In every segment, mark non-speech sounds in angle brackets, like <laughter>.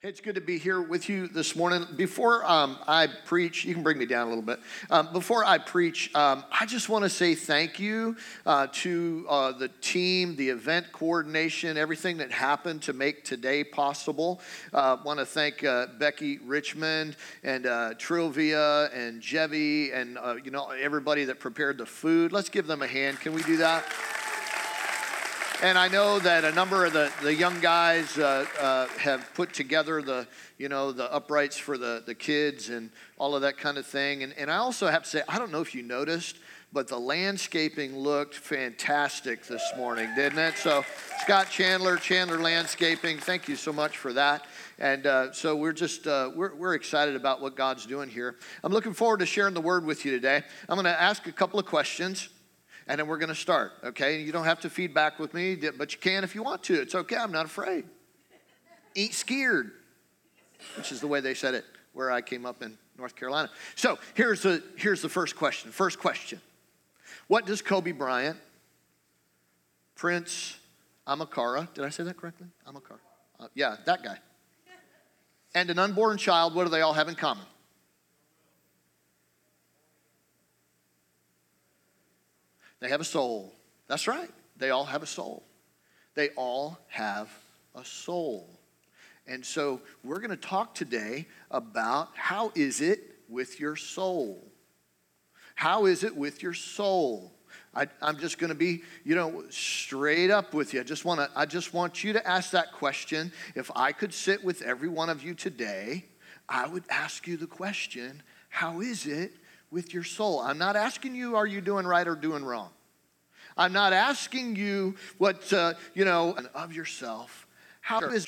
It's good to be here with you this morning. Before um, I preach, you can bring me down a little bit. Um, before I preach, um, I just want to say thank you uh, to uh, the team, the event coordination, everything that happened to make today possible. I uh, want to thank uh, Becky Richmond and uh, Trilvia and Jevy and uh, you know everybody that prepared the food. Let's give them a hand. Can we do that? And I know that a number of the, the young guys uh, uh, have put together the, you know, the uprights for the, the kids and all of that kind of thing. And, and I also have to say, I don't know if you noticed, but the landscaping looked fantastic this morning, didn't it? So, Scott Chandler, Chandler Landscaping, thank you so much for that. And uh, so we're just uh, we're, we're excited about what God's doing here. I'm looking forward to sharing the word with you today. I'm going to ask a couple of questions and then we're going to start, okay? You don't have to feedback with me, but you can if you want to. It's okay, I'm not afraid. Ain't scared, which is the way they said it where I came up in North Carolina. So here's the, here's the first question. First question What does Kobe Bryant, Prince Amakara, did I say that correctly? Amakara. Uh, yeah, that guy. And an unborn child, what do they all have in common? They have a soul. That's right. They all have a soul. They all have a soul. And so we're going to talk today about how is it with your soul? How is it with your soul? I, am just going to be, you know, straight up with you. I just want to, I just want you to ask that question. If I could sit with every one of you today, I would ask you the question: How is it with your soul. I'm not asking you, are you doing right or doing wrong? I'm not asking you what, uh, you know, of yourself. How is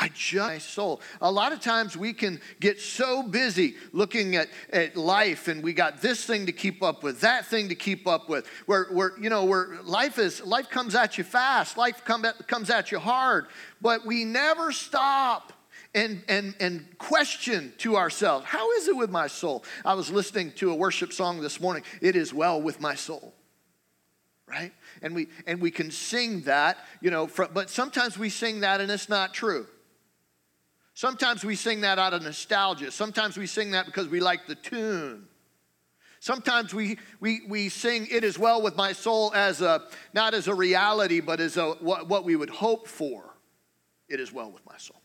I just my soul. A lot of times we can get so busy looking at, at life and we got this thing to keep up with, that thing to keep up with. Where, where you know, where life is, life comes at you fast, life come at, comes at you hard, but we never stop and, and, and question to ourselves how is it with my soul? I was listening to a worship song this morning, It Is Well With My Soul. Right? And we, and we can sing that, you know, from, but sometimes we sing that and it's not true. Sometimes we sing that out of nostalgia. Sometimes we sing that because we like the tune. Sometimes we, we, we sing It Is Well With My Soul as a, not as a reality, but as a, what, what we would hope for. It is well with my soul.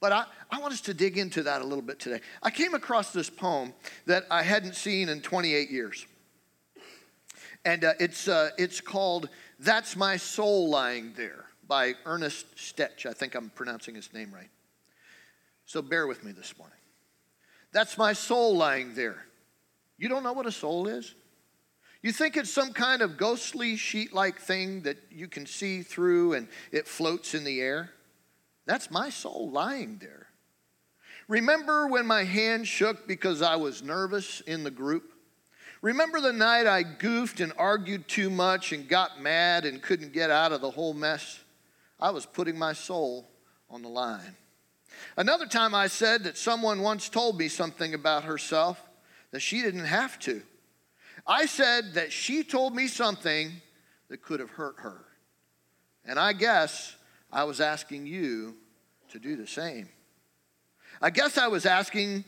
But I, I want us to dig into that a little bit today. I came across this poem that I hadn't seen in 28 years. And uh, it's, uh, it's called That's My Soul Lying There by Ernest Stetch. I think I'm pronouncing his name right. So bear with me this morning. That's my soul lying there. You don't know what a soul is? You think it's some kind of ghostly sheet like thing that you can see through and it floats in the air? That's my soul lying there. Remember when my hand shook because I was nervous in the group? Remember the night I goofed and argued too much and got mad and couldn't get out of the whole mess? I was putting my soul on the line. Another time I said that someone once told me something about herself that she didn't have to. I said that she told me something that could have hurt her. And I guess I was asking you to do the same. I guess I was asking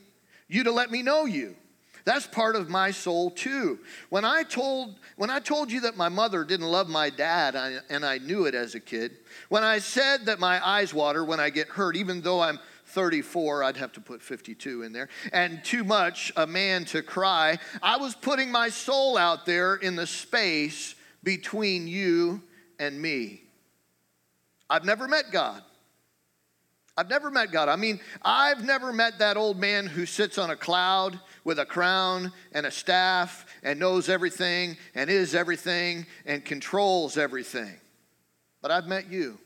you to let me know you. That's part of my soul too. When I told when I told you that my mother didn't love my dad I, and I knew it as a kid, when I said that my eyes water when I get hurt even though I'm 34, I'd have to put 52 in there, and too much a man to cry, I was putting my soul out there in the space between you and me. I've never met God. I've never met God. I mean, I've never met that old man who sits on a cloud with a crown and a staff and knows everything and is everything and controls everything. But I've met you.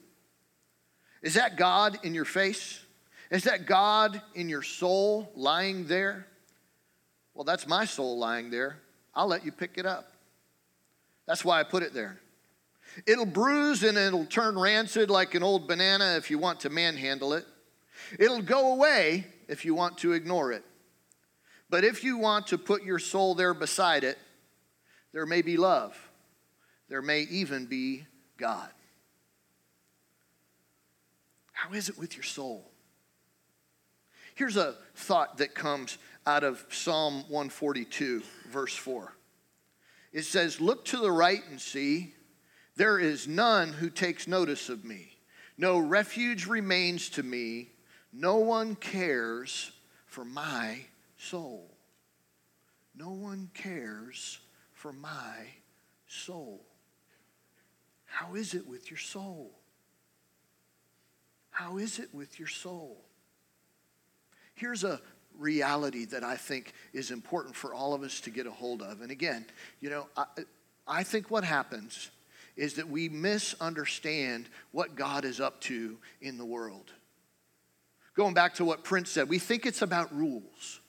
Is that God in your face? Is that God in your soul lying there? Well, that's my soul lying there. I'll let you pick it up. That's why I put it there. It'll bruise and it'll turn rancid like an old banana if you want to manhandle it. It'll go away if you want to ignore it. But if you want to put your soul there beside it, there may be love. There may even be God. How is it with your soul? Here's a thought that comes out of Psalm 142, verse 4. It says, Look to the right and see, there is none who takes notice of me. No refuge remains to me. No one cares for my soul. No one cares for my soul. How is it with your soul? How is it with your soul? Here's a reality that I think is important for all of us to get a hold of. And again, you know, I, I think what happens is that we misunderstand what God is up to in the world. Going back to what Prince said, we think it's about rules.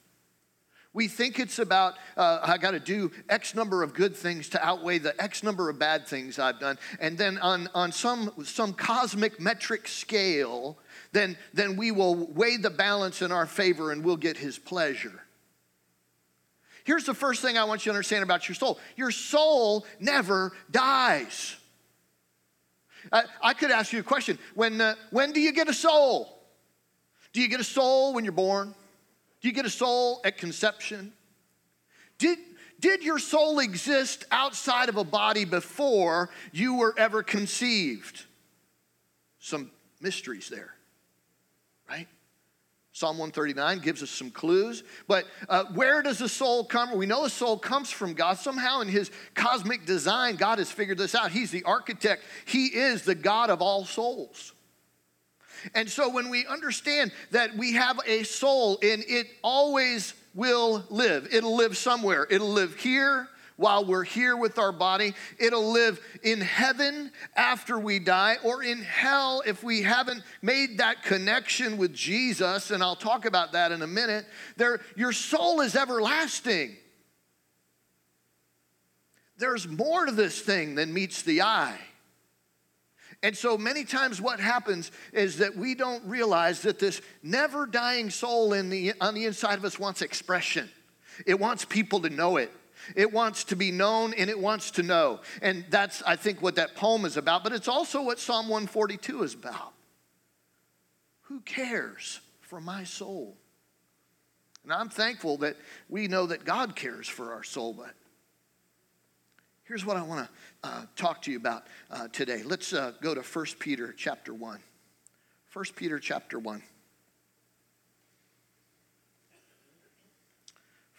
We think it's about, uh, I got to do X number of good things to outweigh the X number of bad things I've done. And then on, on some, some cosmic metric scale, then, then we will weigh the balance in our favor and we'll get his pleasure. Here's the first thing I want you to understand about your soul your soul never dies. I, I could ask you a question when, uh, when do you get a soul? Do you get a soul when you're born? Do you get a soul at conception? Did, did your soul exist outside of a body before you were ever conceived? Some mysteries there, right? Psalm 139 gives us some clues. But uh, where does the soul come? We know the soul comes from God. Somehow, in His cosmic design, God has figured this out. He's the architect, He is the God of all souls. And so when we understand that we have a soul and it always will live, it'll live somewhere. It'll live here while we're here with our body. It'll live in heaven after we die, or in hell if we haven't made that connection with Jesus. And I'll talk about that in a minute. There, your soul is everlasting. There's more to this thing than meets the eye. And so many times what happens is that we don't realize that this never dying soul in the, on the inside of us wants expression. It wants people to know it. It wants to be known and it wants to know. And that's, I think, what that poem is about, but it's also what Psalm 142 is about. Who cares for my soul? And I'm thankful that we know that God cares for our soul, but here's what I want to uh, talk to you about uh, today. Let's uh, go to 1 Peter chapter 1. 1 Peter chapter 1.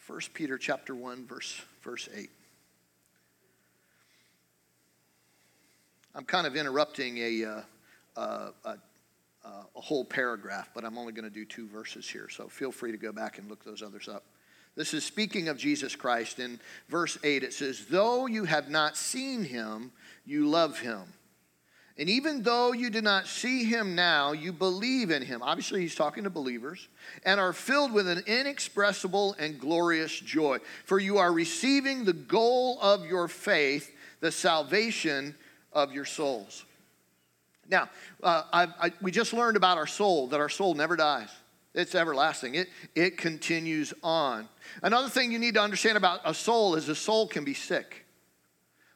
1 Peter chapter 1 verse verse 8. I'm kind of interrupting a, uh, uh, a, a whole paragraph, but I'm only going to do two verses here. So feel free to go back and look those others up. This is speaking of Jesus Christ. In verse 8, it says, Though you have not seen him, you love him. And even though you do not see him now, you believe in him. Obviously, he's talking to believers, and are filled with an inexpressible and glorious joy. For you are receiving the goal of your faith, the salvation of your souls. Now, uh, I, we just learned about our soul, that our soul never dies. It's everlasting. It, it continues on. Another thing you need to understand about a soul is a soul can be sick.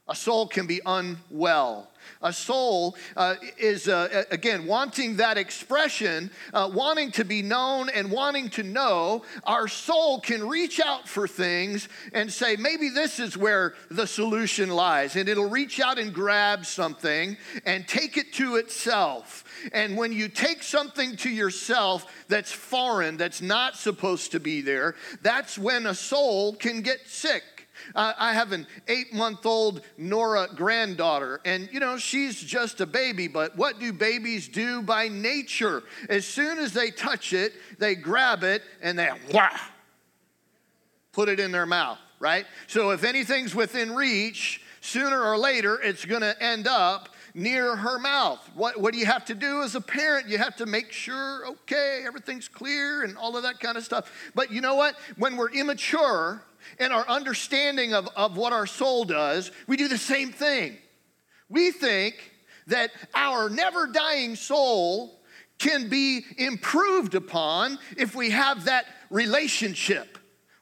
A soul can be unwell. A soul uh, is, uh, again, wanting that expression, uh, wanting to be known and wanting to know. Our soul can reach out for things and say, maybe this is where the solution lies. And it'll reach out and grab something and take it to itself. And when you take something to yourself that's foreign, that's not supposed to be there, that's when a soul can get sick. I have an eight month old Nora granddaughter, and you know, she's just a baby, but what do babies do by nature? As soon as they touch it, they grab it and they wah, put it in their mouth, right? So if anything's within reach, sooner or later it's gonna end up near her mouth. What, what do you have to do as a parent? You have to make sure, okay, everything's clear and all of that kind of stuff. But you know what? When we're immature in our understanding of, of what our soul does, we do the same thing. We think that our never dying soul can be improved upon if we have that relationship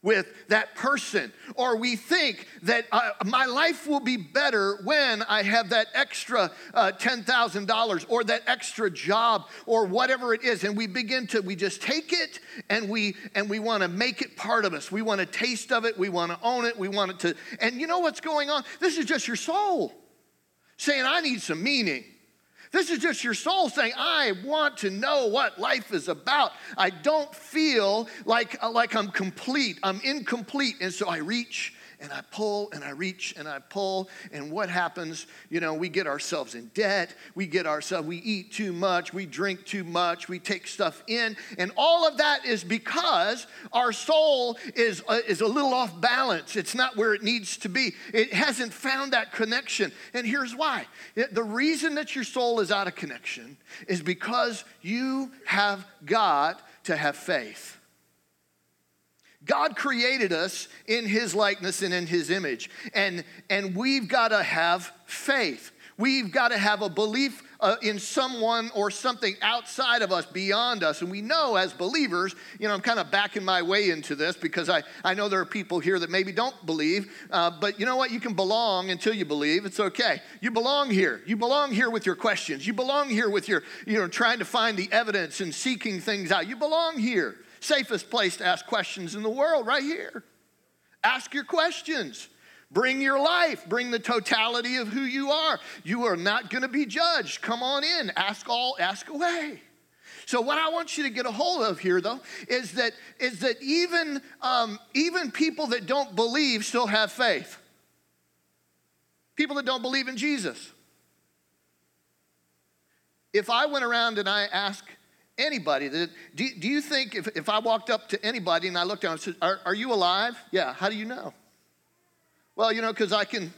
with that person, or we think that uh, my life will be better when I have that extra uh, $10,000 or that extra job or whatever it is. And we begin to, we just take it and we, and we want to make it part of us. We want a taste of it. We want to own it. We want it to, and you know what's going on? This is just your soul saying, I need some meaning. This is just your soul saying, I want to know what life is about. I don't feel like, like I'm complete. I'm incomplete. And so I reach and I pull and I reach and I pull. And what happens? You know, we get ourselves in debt. We get ourselves, we eat too much. We drink too much. We take stuff in. And all of that is because our soul is, uh, is a little off balance. It's not where it needs to be. It hasn't found that connection. And here's why the reason that your soul is out of connection is because you have got to have faith. God created us in his likeness and in his image. And, and we've got to have faith. We've got to have a belief uh, in someone or something outside of us, beyond us. And we know as believers, you know, I'm kind of backing my way into this because I, I know there are people here that maybe don't believe, uh, but you know what? You can belong until you believe. It's okay. You belong here. You belong here with your questions. You belong here with your, you know, trying to find the evidence and seeking things out. You belong here. Safest place to ask questions in the world, right here. Ask your questions. Bring your life, bring the totality of who you are. You are not going to be judged. Come on in, ask all, ask away. So what I want you to get a hold of here, though, is that is that even um, even people that don't believe still have faith. People that don't believe in Jesus. If I went around and I asked anybody. Do, do you think if, if I walked up to anybody and I looked down and said, are, are you alive? Yeah, how do you know? Well, you know, because I can,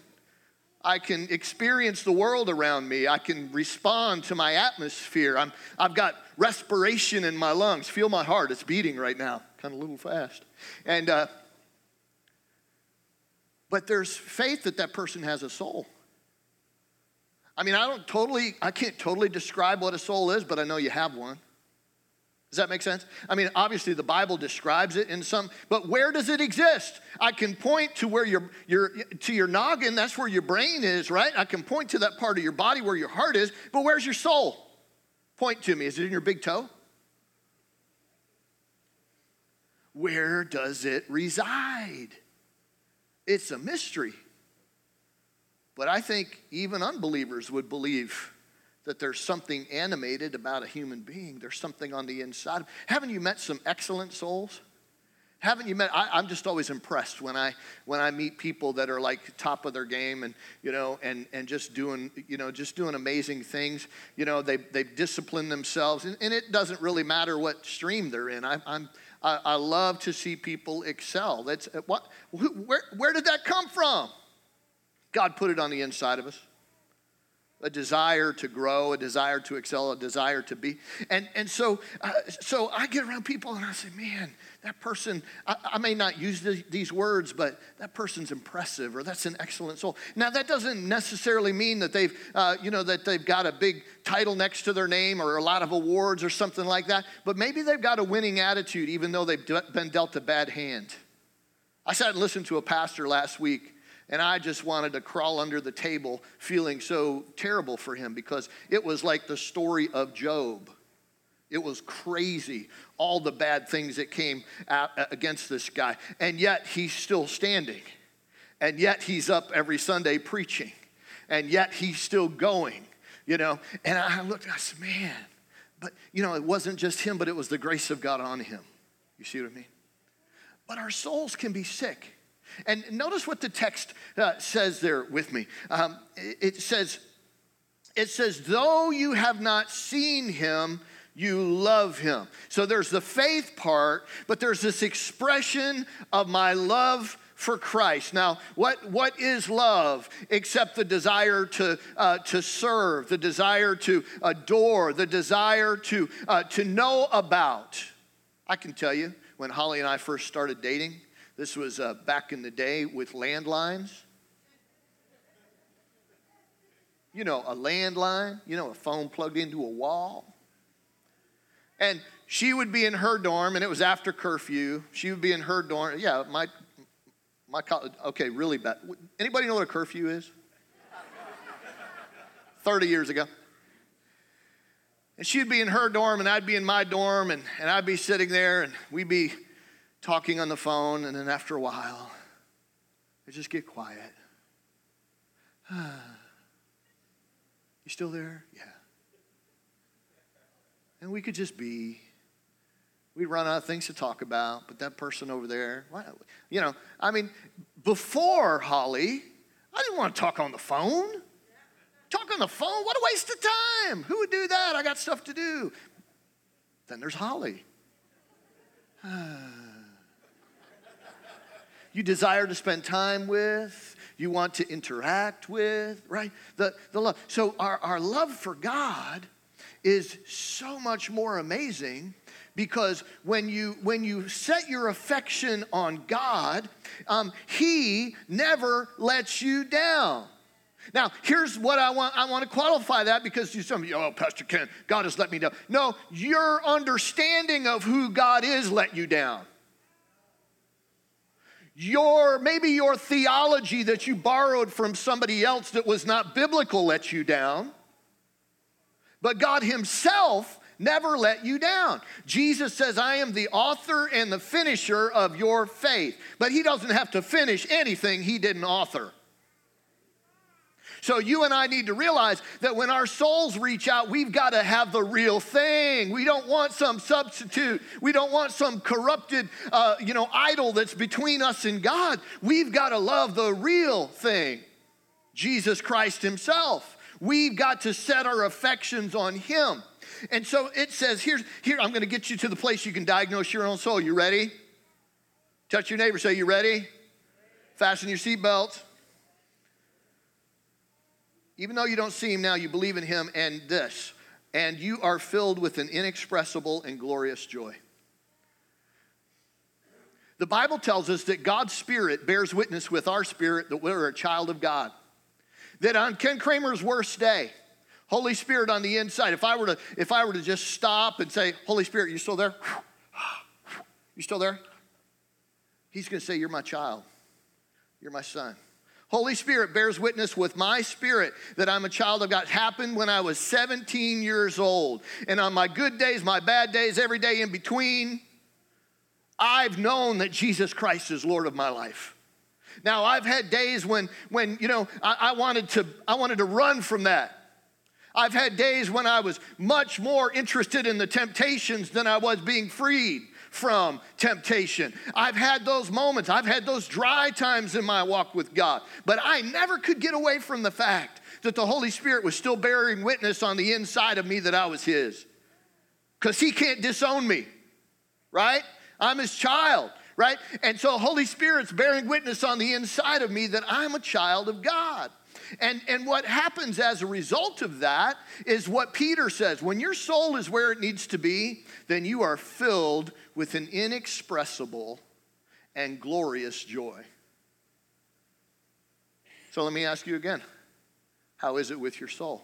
I can experience the world around me. I can respond to my atmosphere. I'm, I've got respiration in my lungs. Feel my heart, it's beating right now, kind of a little fast. And, uh, but there's faith that that person has a soul. I mean, I don't totally, I can't totally describe what a soul is, but I know you have one. Does that make sense? I mean, obviously the Bible describes it in some, but where does it exist? I can point to where your, your to your noggin, that's where your brain is, right? I can point to that part of your body where your heart is, but where's your soul? Point to me. Is it in your big toe? Where does it reside? It's a mystery. But I think even unbelievers would believe that there's something animated about a human being. There's something on the inside. Haven't you met some excellent souls? Haven't you met? I, am just always impressed when I when I meet people that are like top of their game and you know and and just doing you know just doing amazing things. You know they they discipline themselves and, and it doesn't really matter what stream they're in. I, I'm I, I love to see people excel. That's what where where did that come from? God put it on the inside of us a desire to grow, a desire to excel, a desire to be. And, and so, uh, so I get around people and I say, man, that person, I, I may not use the, these words, but that person's impressive or that's an excellent soul. Now, that doesn't necessarily mean that they've, uh, you know, that they've got a big title next to their name or a lot of awards or something like that, but maybe they've got a winning attitude even though they've been dealt a bad hand. I sat and listened to a pastor last week and I just wanted to crawl under the table, feeling so terrible for him because it was like the story of Job. It was crazy, all the bad things that came out against this guy. And yet he's still standing. And yet he's up every Sunday preaching. And yet he's still going, you know. And I looked, I said, man, but, you know, it wasn't just him, but it was the grace of God on him. You see what I mean? But our souls can be sick. And notice what the text uh, says there with me. Um, it, it says, it says, though you have not seen him, you love him. So there's the faith part, but there's this expression of my love for Christ. Now, what, what is love except the desire to, uh, to serve, the desire to adore, the desire to, uh, to know about? I can tell you, when Holly and I first started dating, this was uh, back in the day with landlines. You know, a landline, you know, a phone plugged into a wall. And she would be in her dorm, and it was after curfew. She would be in her dorm. Yeah, my, my college, okay, really bad. Anybody know what a curfew is? 30 years ago. And she'd be in her dorm, and I'd be in my dorm, and, and I'd be sitting there, and we'd be talking on the phone, and then after a while, it'd just get quiet. <sighs> you still there? Yeah. And we could just be. We'd run out of things to talk about, but that person over there, you know, I mean, before Holly, I didn't want to talk on the phone. Talk on the phone? What a waste of time. Who would do that? I got stuff to do. Then there's Holly. <sighs> Ah. You desire to spend time with, you want to interact with, right? The, the love. So our, our love for God is so much more amazing because when you when you set your affection on God, um, He never lets you down. Now, here's what I want. I want to qualify that because you some of you, oh, Pastor Ken, God has let me down. No, your understanding of who God is let you down. Your maybe your theology that you borrowed from somebody else that was not biblical let you down. But God Himself never let you down. Jesus says, I am the author and the finisher of your faith. But He doesn't have to finish anything He didn't author. So you and I need to realize that when our souls reach out, we've got to have the real thing. We don't want some substitute. We don't want some corrupted, uh, you know, idol that's between us and God. We've got to love the real thing, Jesus Christ Himself. We've got to set our affections on Him. And so it says, here's, here, I'm going to get you to the place you can diagnose your own soul. You ready? Touch your neighbor, say, You ready? Fasten your seatbelt. Even though you don't see him now, you believe in him and this, and you are filled with an inexpressible and glorious joy. The Bible tells us that God's Spirit bears witness with our spirit that we're a child of God. That on Ken Kramer's worst day, Holy Spirit on the inside, if I were to, if I were to just stop and say, Holy Spirit, you still there? <sighs> You still there? He's going to say, You're my child. You're my son. Holy Spirit bears witness with my spirit that I'm a child of God. Happened when I was 17 years old. And on my good days, my bad days, every day in between, I've known that Jesus Christ is Lord of my life. Now I've had days when when you know I, I wanted to I wanted to run from that. I've had days when I was much more interested in the temptations than I was being freed from temptation. I've had those moments, I've had those dry times in my walk with God, but I never could get away from the fact that the Holy Spirit was still bearing witness on the inside of me that I was His. Because He can't disown me, right? I'm His child, right? And so Holy Spirit's bearing witness on the inside of me that I'm a child of God. And, and what happens as a result of that is what Peter says when your soul is where it needs to be, then you are filled with an inexpressible and glorious joy. So let me ask you again how is it with your soul?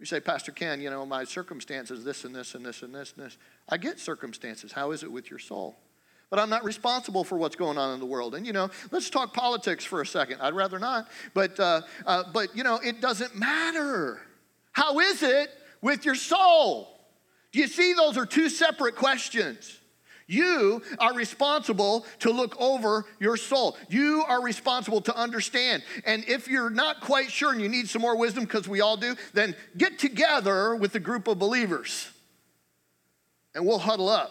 You say, Pastor Ken, you know, my circumstances, this and this and this and this and this. I get circumstances. How is it with your soul? but I'm not responsible for what's going on in the world. And you know, let's talk politics for a second. I'd rather not, but uh, uh, but you know, it doesn't matter. How is it with your soul? Do you see? Those are two separate questions. You are responsible to look over your soul. You are responsible to understand. And if you're not quite sure and you need some more wisdom, because we all do, then get together with a group of believers and we'll huddle up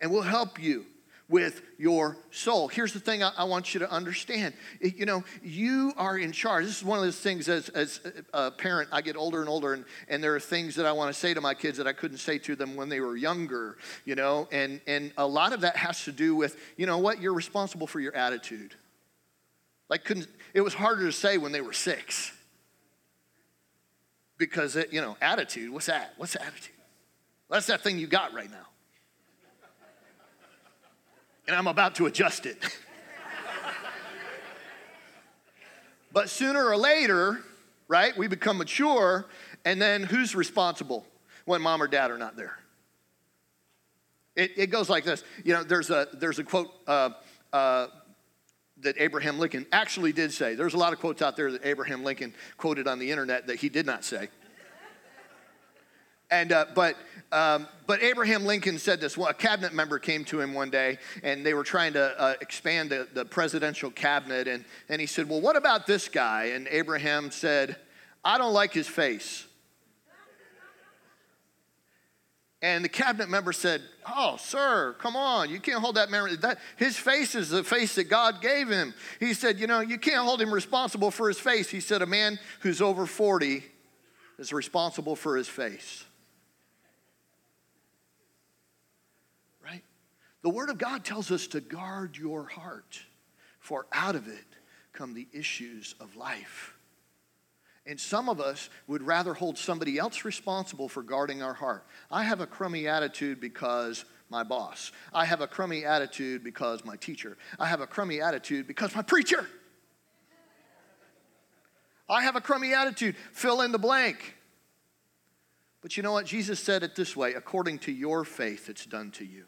and we'll help you with your soul. Here's the thing I, I, want you to understand. You know, you are in charge. This is one of those things as, as a parent, I get older and older, and, and there are things that I want to say to my kids that I couldn't say to them when they were younger, you know, and, and a lot of that has to do with, you know what, you're responsible for your attitude. Like, couldn't, it was harder to say when they were six. Because, it, you know, attitude, what's that? What's attitude? That's that thing you got right now and I'm about to adjust it. but sooner or later, right, we become mature, and then who's responsible when mom or dad are not there? It, it goes like this. You know, there's a, there's a quote uh, uh, that Abraham Lincoln actually did say. There's a lot of quotes out there that Abraham Lincoln quoted on the internet that he did not say. And, uh, but, um, but Abraham Lincoln said this. Well, a cabinet member came to him one day and they were trying to uh, expand the, the presidential cabinet. And, and he said, Well, what about this guy? And Abraham said, I don't like his face. And the cabinet member said, Oh, sir, come on. You can't hold that man. That, his face is the face that God gave him. He said, You know, you can't hold him responsible for his face. He said, A man who's over 40 is responsible for his face. The Word of God tells us to guard your heart, for out of it come the issues of life. And some of us would rather hold somebody else responsible for guarding our heart. I have a crummy attitude because my boss. I have a crummy attitude because my teacher. I have a crummy attitude because my preacher. I have a crummy attitude, fill in the blank. But you know what? Jesus said it this way according to your faith, it's done to you.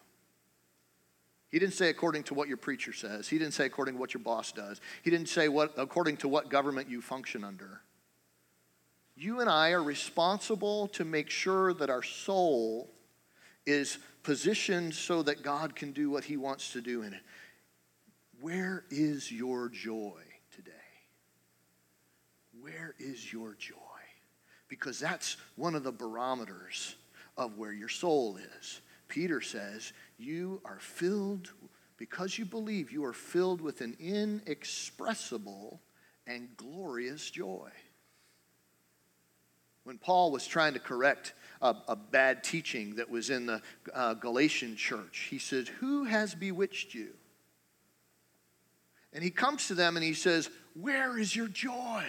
He didn't say according to what your preacher says. He didn't say according to what your boss does. He didn't say what, according to what government you function under. You and I are responsible to make sure that our soul is positioned so that God can do what He wants to do in it. Where is your joy today? Where is your joy? Because that's one of the barometers of where your soul is. Peter says, You are filled, because you believe, you are filled with an inexpressible and glorious joy. When Paul was trying to correct a, a bad teaching that was in the uh, Galatian church, he said, Who has bewitched you? And he comes to them and he says, Where is your joy?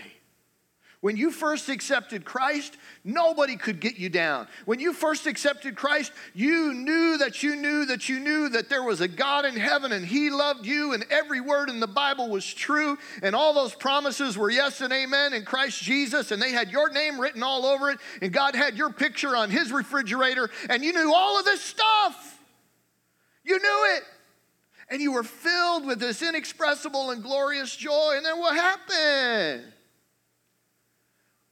When you first accepted Christ, nobody could get you down. When you first accepted Christ, you knew that you knew that you knew that there was a God in heaven and He loved you, and every word in the Bible was true, and all those promises were yes and amen in Christ Jesus, and they had your name written all over it, and God had your picture on His refrigerator, and you knew all of this stuff. You knew it. And you were filled with this inexpressible and glorious joy, and then what happened?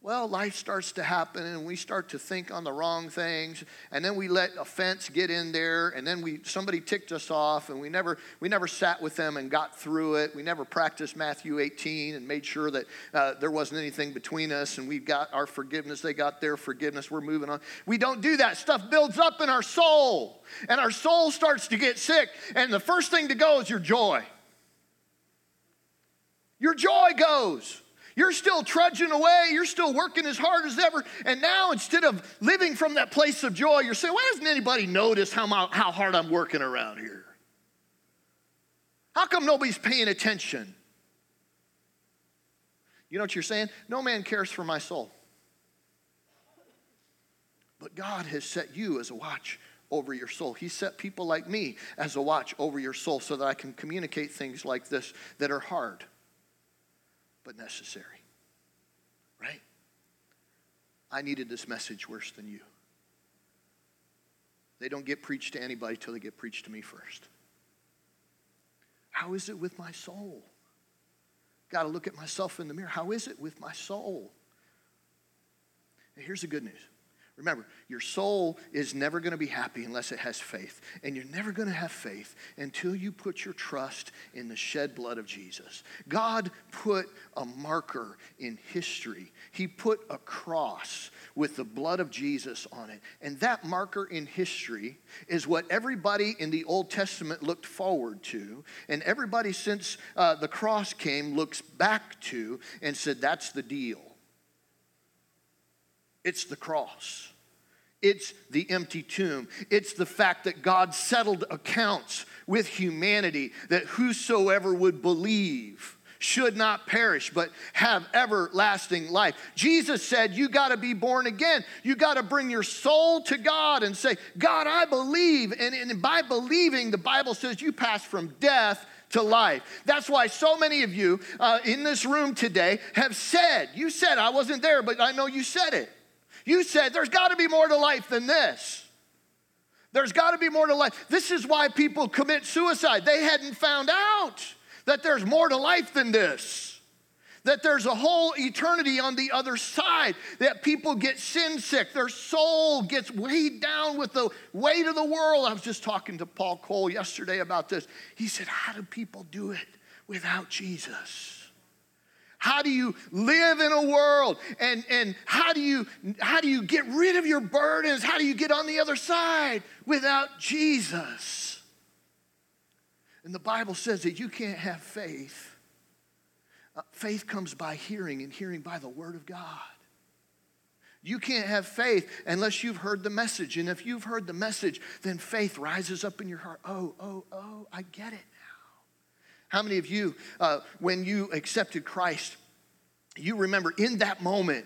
Well, life starts to happen and we start to think on the wrong things and then we let offense get in there and then we somebody ticked us off and we never we never sat with them and got through it. We never practiced Matthew 18 and made sure that uh, there wasn't anything between us and we got our forgiveness, they got their forgiveness, we're moving on. We don't do that. Stuff builds up in our soul and our soul starts to get sick and the first thing to go is your joy. Your joy goes. You're still trudging away. You're still working as hard as ever. And now, instead of living from that place of joy, you're saying, why doesn't anybody notice how, my, how hard I'm working around here? How come nobody's paying attention? You know what you're saying? No man cares for my soul. But God has set you as a watch over your soul. He set people like me as a watch over your soul so that I can communicate things like this that are hard but necessary. Right? I needed this message worse than you. They don't get preached to anybody till they get preached to me first. How is it with my soul? Got to look at myself in the mirror. How is it with my soul? And here's the good news Remember, your soul is never going to be happy unless it has faith. And you're never going to have faith until you put your trust in the shed blood of Jesus. God put a marker in history, He put a cross with the blood of Jesus on it. And that marker in history is what everybody in the Old Testament looked forward to. And everybody since uh, the cross came looks back to and said, that's the deal. It's the cross. It's the empty tomb. It's the fact that God settled accounts with humanity, that whosoever would believe should not perish, but have everlasting life. Jesus said, You got to be born again. You got to bring your soul to God and say, God, I believe. And, and by believing, the Bible says you pass from death to life. That's why so many of you uh, in this room today have said, You said, I wasn't there, but I know you said it. You said there's got to be more to life than this. There's got to be more to life. This is why people commit suicide. They hadn't found out that there's more to life than this that there's a whole eternity on the other side, that people get sin sick, their soul gets weighed down with the weight of the world. I was just talking to Paul Cole yesterday about this. He said, How do people do it without Jesus? How do you live in a world and, and how, do you, how do you get rid of your burdens? How do you get on the other side without Jesus? And the Bible says that you can't have faith uh, faith comes by hearing, and hearing by the Word of God. You can't have faith unless you've heard the message. And if you've heard the message, then faith rises up in your heart. Oh, oh, oh, I get it. How many of you, uh, when you accepted Christ, you remember in that moment,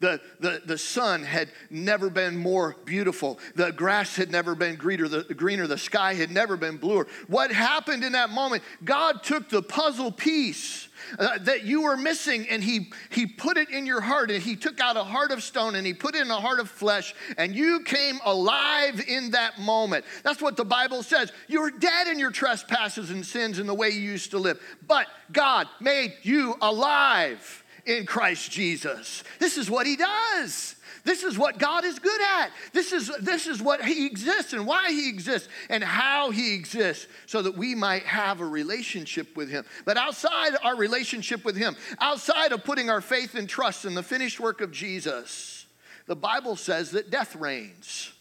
the, the, the sun had never been more beautiful. The grass had never been greener. The, greener. The sky had never been bluer. What happened in that moment? God took the puzzle piece uh, that you were missing and he, he put it in your heart and he took out a heart of stone and he put in a heart of flesh and you came alive in that moment. That's what the Bible says. You were dead in your trespasses and sins and the way you used to live, but God made you alive in Christ Jesus. This is what he does. This is what God is good at. This is, this is what He exists and why He exists and how He exists so that we might have a relationship with Him. But outside our relationship with Him, outside of putting our faith and trust in the finished work of Jesus, the Bible says that death reigns.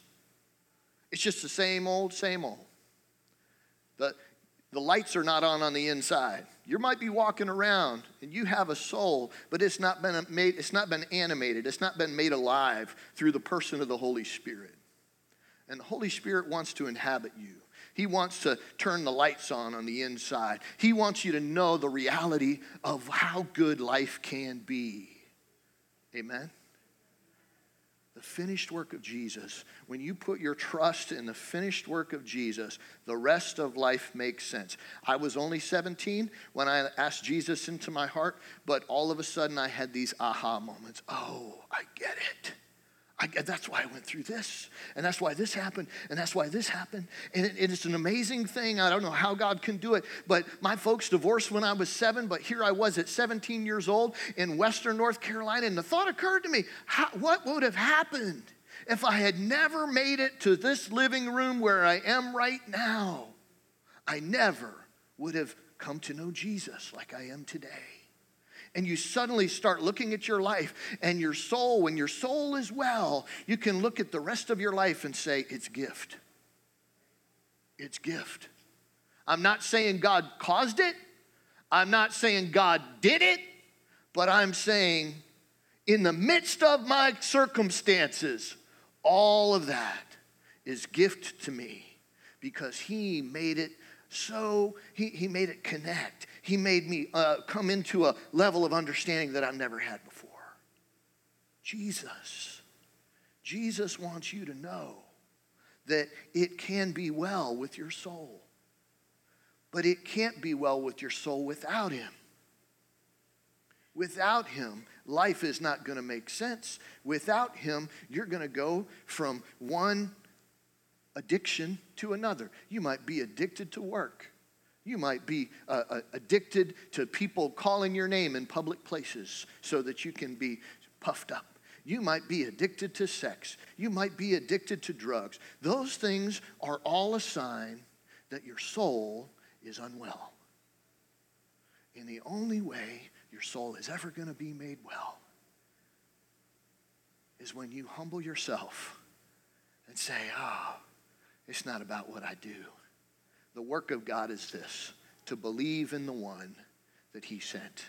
It's just the same old, same old. The, the lights are not on on the inside. You might be walking around and you have a soul, but it's not been made, it's not been animated, it's not been made alive through the person of the Holy Spirit. And the Holy Spirit wants to inhabit you. He wants to turn the lights on on the inside. He wants you to know the reality of how good life can be. Amen finished work of Jesus, when you put your trust in the finished work of Jesus, the rest of life makes sense. I was only 17 when I asked Jesus into my heart, but all of a sudden I had these aha moments. Oh, I get it. I, that's why I went through this, and that's why this happened, and that's why this happened. And it, it's an amazing thing. I don't know how God can do it, but my folks divorced when I was seven, but here I was at 17 years old in Western North Carolina, and the thought occurred to me how, what would have happened if I had never made it to this living room where I am right now? I never would have come to know Jesus like I am today and you suddenly start looking at your life and your soul, when your soul is well, you can look at the rest of your life and say, it's gift. It's gift. I'm not saying God caused it. I'm not saying God did it, but I'm saying in the midst of my circumstances, all of that is gift to me because he made it so he, he made it connect he made me uh, come into a level of understanding that I've never had before. Jesus. Jesus wants you to know that it can be well with your soul. But it can't be well with your soul without Him. Without Him, life is not going to make sense. Without Him, you're going to go from one addiction to another. You might be addicted to work. You might be uh, uh, addicted to people calling your name in public places so that you can be puffed up. You might be addicted to sex. You might be addicted to drugs. Those things are all a sign that your soul is unwell. And the only way your soul is ever going to be made well is when you humble yourself and say, oh, it's not about what I do. The work of God is this to believe in the one that he sent.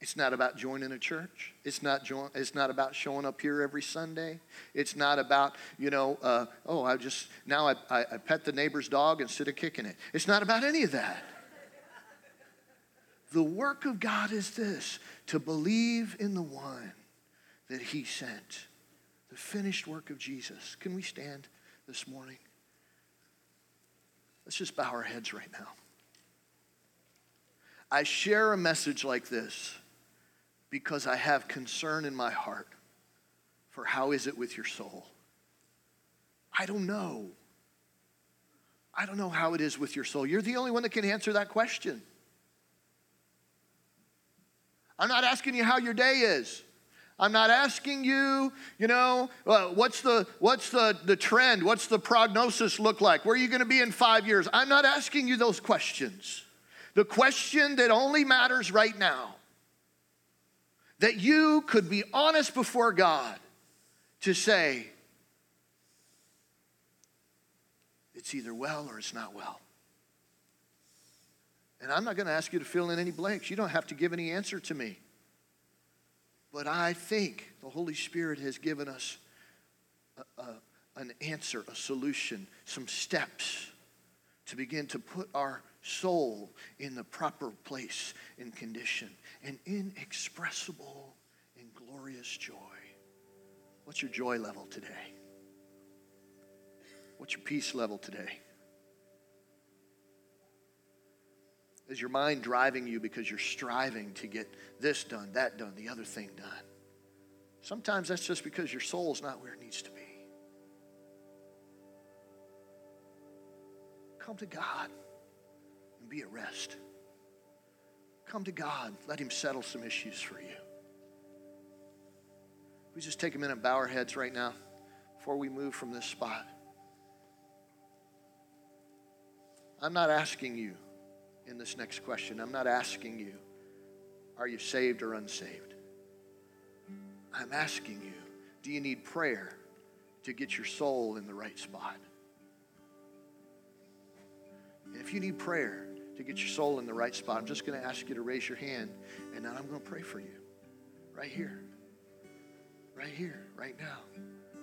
It's not about joining a church. It's not, join, it's not about showing up here every Sunday. It's not about, you know, uh, oh, I just, now I, I, I pet the neighbor's dog instead of kicking it. It's not about any of that. the work of God is this to believe in the one that he sent, the finished work of Jesus. Can we stand this morning? Let's just bow our heads right now. I share a message like this because I have concern in my heart for how is it with your soul? I don't know. I don't know how it is with your soul. You're the only one that can answer that question. I'm not asking you how your day is. I'm not asking you, you know, uh, what's the what's the the trend? What's the prognosis look like? Where are you going to be in 5 years? I'm not asking you those questions. The question that only matters right now that you could be honest before God to say it's either well or it's not well. And I'm not going to ask you to fill in any blanks. You don't have to give any answer to me. But I think the Holy Spirit has given us a, a, an answer, a solution, some steps to begin to put our soul in the proper place and condition, an inexpressible and glorious joy. What's your joy level today? What's your peace level today? Is your mind driving you because you're striving to get this done, that done, the other thing done? Sometimes that's just because your soul is not where it needs to be. Come to God and be at rest. Come to God. Let Him settle some issues for you. We just take a minute and bow our heads right now before we move from this spot. I'm not asking you in this next question. I'm not asking you, are you saved or unsaved? I'm asking you, do you need prayer to get your soul in the right spot? And if you need prayer to get your soul in the right spot, I'm just going to ask you to raise your hand, and then I'm going to pray for you right here, right here, right now.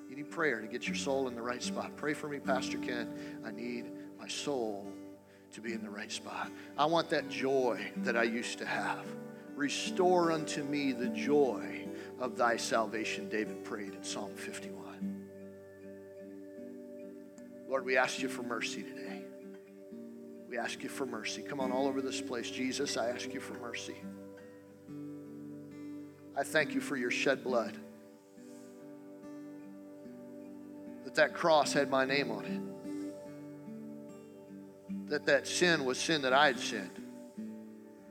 You need prayer to get your soul in the right spot. Pray for me, Pastor Ken. I need my soul to be in the right spot. I want that joy that I used to have. Restore unto me the joy of thy salvation, David prayed in Psalm 51. Lord, we ask you for mercy today. We ask you for mercy. Come on, all over this place. Jesus, I ask you for mercy. I thank you for your shed blood. That that cross had my name on it that that sin was sin that I had sinned.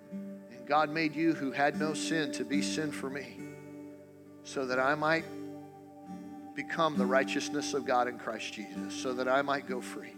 And God made you who had no sin to be sin for me so that I might become the righteousness of God in Christ Jesus, so that I might go free.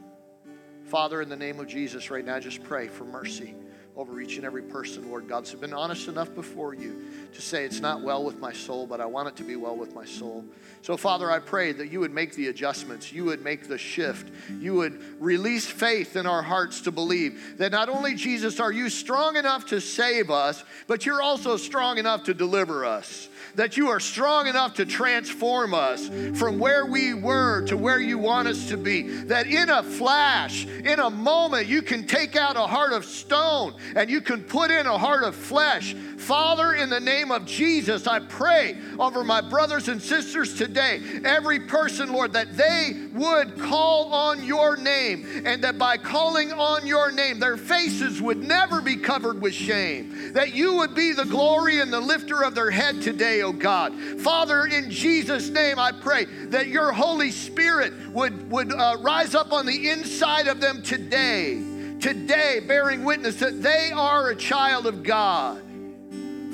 Father, in the name of Jesus, right now, just pray for mercy over each and every person, Lord God. So I've been honest enough before you to say it's not well with my soul, but I want it to be well with my soul. So, Father, I pray that you would make the adjustments, you would make the shift, you would release faith in our hearts to believe that not only, Jesus, are you strong enough to save us, but you're also strong enough to deliver us that you are strong enough to transform us from where we were to where you want us to be. That in a flash, in a moment, you can take out a heart of stone and you can put in a heart of flesh. Father, in the name of Jesus, I pray over my brothers and sisters today, every person, Lord, that they would call on your name and that by calling on your name, their faces would never be covered with shame. That you would be the glory and the lifter of their head today, oh God. Father, in Jesus' name, I pray that your Holy Spirit would, would uh, rise up on the inside of them today, today, bearing witness that they are a child of God.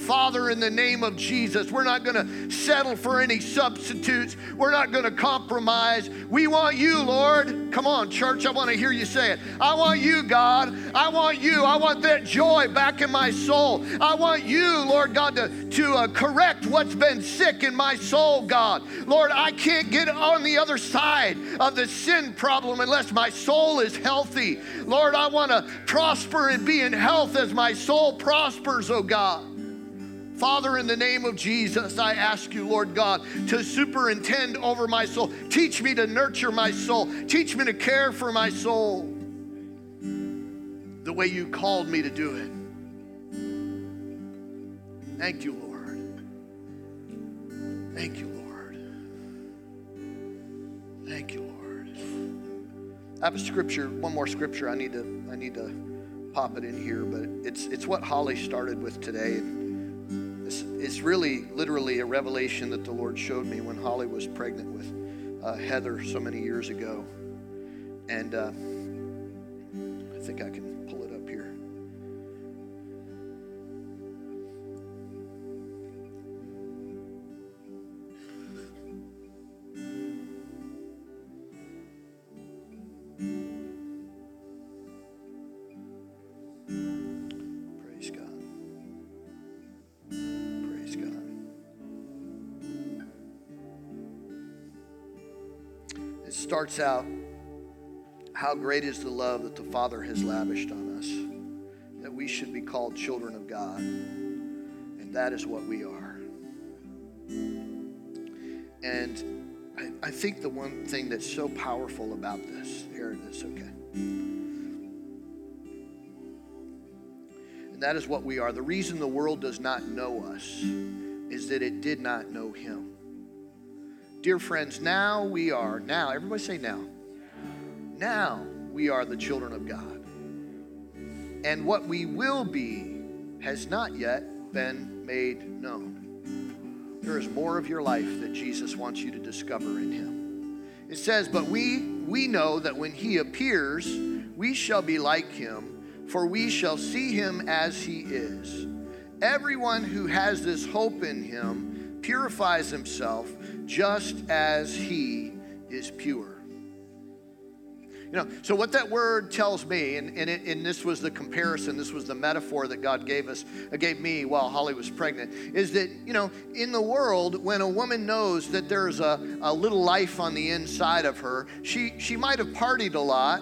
Father, in the name of Jesus, we're not going to settle for any substitutes. We're not going to compromise. We want you, Lord. Come on, church, I want to hear you say it. I want you, God. I want you. I want that joy back in my soul. I want you, Lord God, to, to uh, correct what's been sick in my soul, God. Lord, I can't get on the other side of the sin problem unless my soul is healthy. Lord, I want to prosper and be in health as my soul prospers, oh God. Father, in the name of Jesus, I ask you, Lord God, to superintend over my soul. Teach me to nurture my soul. Teach me to care for my soul the way you called me to do it. Thank you, Lord. Thank you, Lord. Thank you, Lord. I have a scripture, one more scripture I need to I need to pop it in here, but it's it's what Holly started with today. This is really literally a revelation that the Lord showed me when Holly was pregnant with uh, Heather so many years ago. And uh, I think I can starts out how great is the love that the Father has lavished on us, that we should be called children of God. And that is what we are. And I, I think the one thing that's so powerful about this, here it is, okay. And that is what we are. The reason the world does not know us is that it did not know Him. Dear friends, now we are, now, everybody say now. Now we are the children of God. And what we will be has not yet been made known. There is more of your life that Jesus wants you to discover in Him. It says, But we, we know that when He appears, we shall be like Him for we shall see him as he is. Everyone who has this hope in him purifies himself just as he is pure. You know, so what that word tells me, and, and, it, and this was the comparison, this was the metaphor that God gave us, uh, gave me while Holly was pregnant, is that, you know, in the world, when a woman knows that there's a, a little life on the inside of her, she, she might have partied a lot,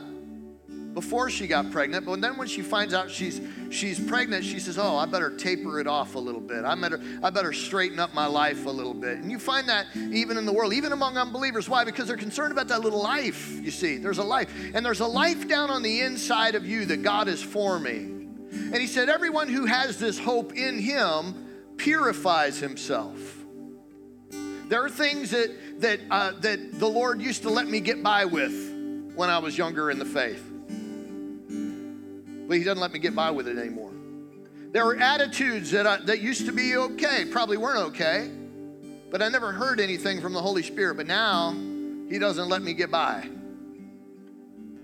before she got pregnant, but then when she finds out she's she's pregnant, she says, "Oh, I better taper it off a little bit. I better I better straighten up my life a little bit." And you find that even in the world, even among unbelievers. Why? Because they're concerned about that little life. You see, there's a life, and there's a life down on the inside of you that God is forming. And He said, "Everyone who has this hope in Him purifies himself." There are things that that uh, that the Lord used to let me get by with when I was younger in the faith he doesn't let me get by with it anymore. There were attitudes that, I, that used to be okay, probably weren't okay, but I never heard anything from the Holy Spirit. But now, he doesn't let me get by.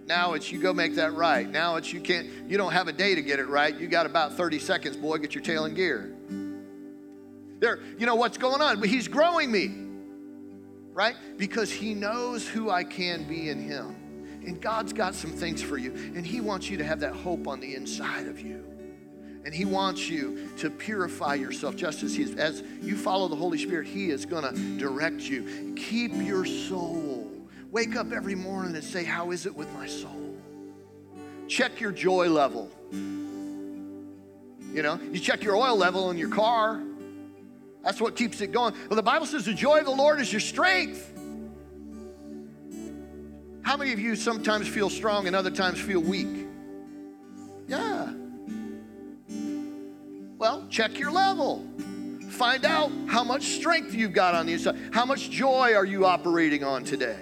Now it's you go make that right. Now it's you can't, you don't have a day to get it right. You got about 30 seconds, boy, get your tail in gear. There, you know what's going on? But he's growing me, right? Because he knows who I can be in him. And God's got some things for you, and He wants you to have that hope on the inside of you. And He wants you to purify yourself just as He is. As you follow the Holy Spirit, He is going to direct you. Keep your soul. Wake up every morning and say, How is it with my soul? Check your joy level. You know, you check your oil level in your car. That's what keeps it going. Well, the Bible says the joy of the Lord is your strength. How many of you sometimes feel strong and other times feel weak? Yeah. Well, check your level. Find out how much strength you've got on the inside. How much joy are you operating on today?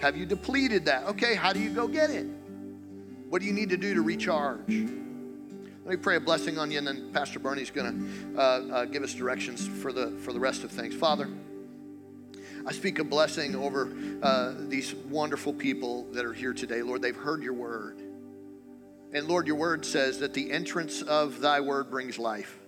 Have you depleted that? Okay, how do you go get it? What do you need to do to recharge? Let me pray a blessing on you, and then Pastor Bernie's going to uh, uh, give us directions for the for the rest of things. Father. I speak a blessing over uh, these wonderful people that are here today. Lord, they've heard your word. And Lord, your word says that the entrance of thy word brings life.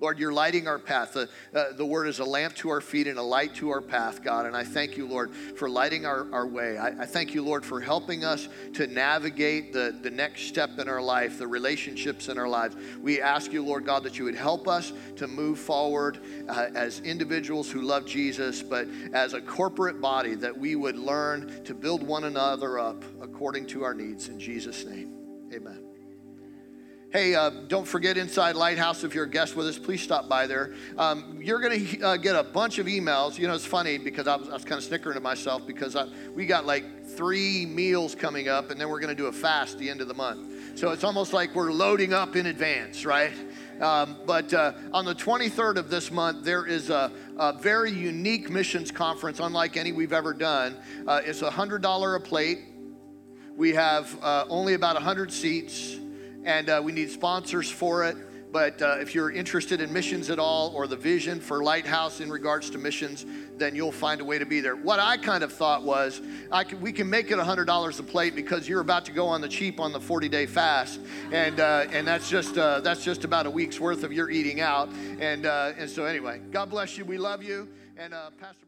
Lord, you're lighting our path. The, uh, the word is a lamp to our feet and a light to our path, God. And I thank you, Lord, for lighting our, our way. I, I thank you, Lord, for helping us to navigate the, the next step in our life, the relationships in our lives. We ask you, Lord God, that you would help us to move forward uh, as individuals who love Jesus, but as a corporate body, that we would learn to build one another up according to our needs. In Jesus' name, amen. Hey, uh, don't forget Inside Lighthouse. If you're a guest with us, please stop by there. Um, you're going to uh, get a bunch of emails. You know, it's funny because I was, was kind of snickering to myself because I, we got like three meals coming up, and then we're going to do a fast the end of the month. So it's almost like we're loading up in advance, right? Um, but uh, on the 23rd of this month, there is a, a, very unique missions conference, unlike any we've ever done. Uh, it's $100 a plate. We have uh, only about 100 seats and uh, we need sponsors for it. But uh, if you're interested in missions at all or the vision for Lighthouse in regards to missions, then you'll find a way to be there. What I kind of thought was can, we can make it $100 a plate because you're about to go on the cheap on the 40 day fast. And, uh, and that's, just, uh, that's just about a week's worth of your eating out. And, uh, and so, anyway, God bless you. We love you. And uh, Pastor